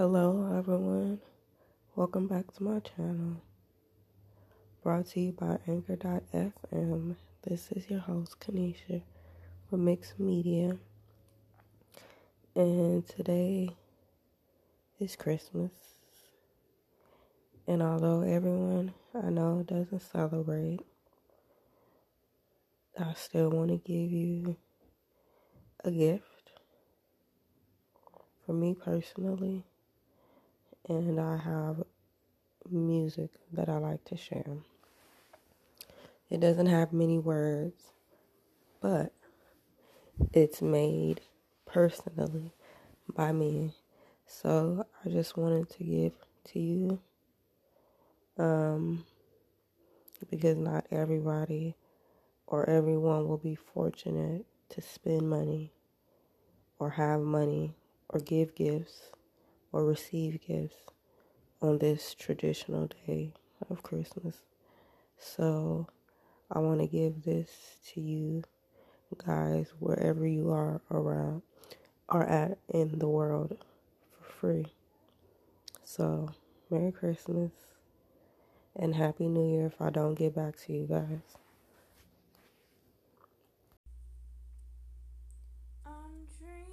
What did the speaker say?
Hello, everyone. Welcome back to my channel. Brought to you by Anchor.fm. This is your host, Kanisha, from Mixed Media. And today is Christmas. And although everyone I know doesn't celebrate, I still want to give you a gift. For me personally, and I have music that I like to share. It doesn't have many words, but it's made personally by me. So I just wanted to give to you um, because not everybody or everyone will be fortunate to spend money or have money or give gifts or receive gifts on this traditional day of Christmas. So I want to give this to you guys wherever you are around are at in the world for free. So, Merry Christmas and Happy New Year if I don't get back to you guys. I'm dreaming.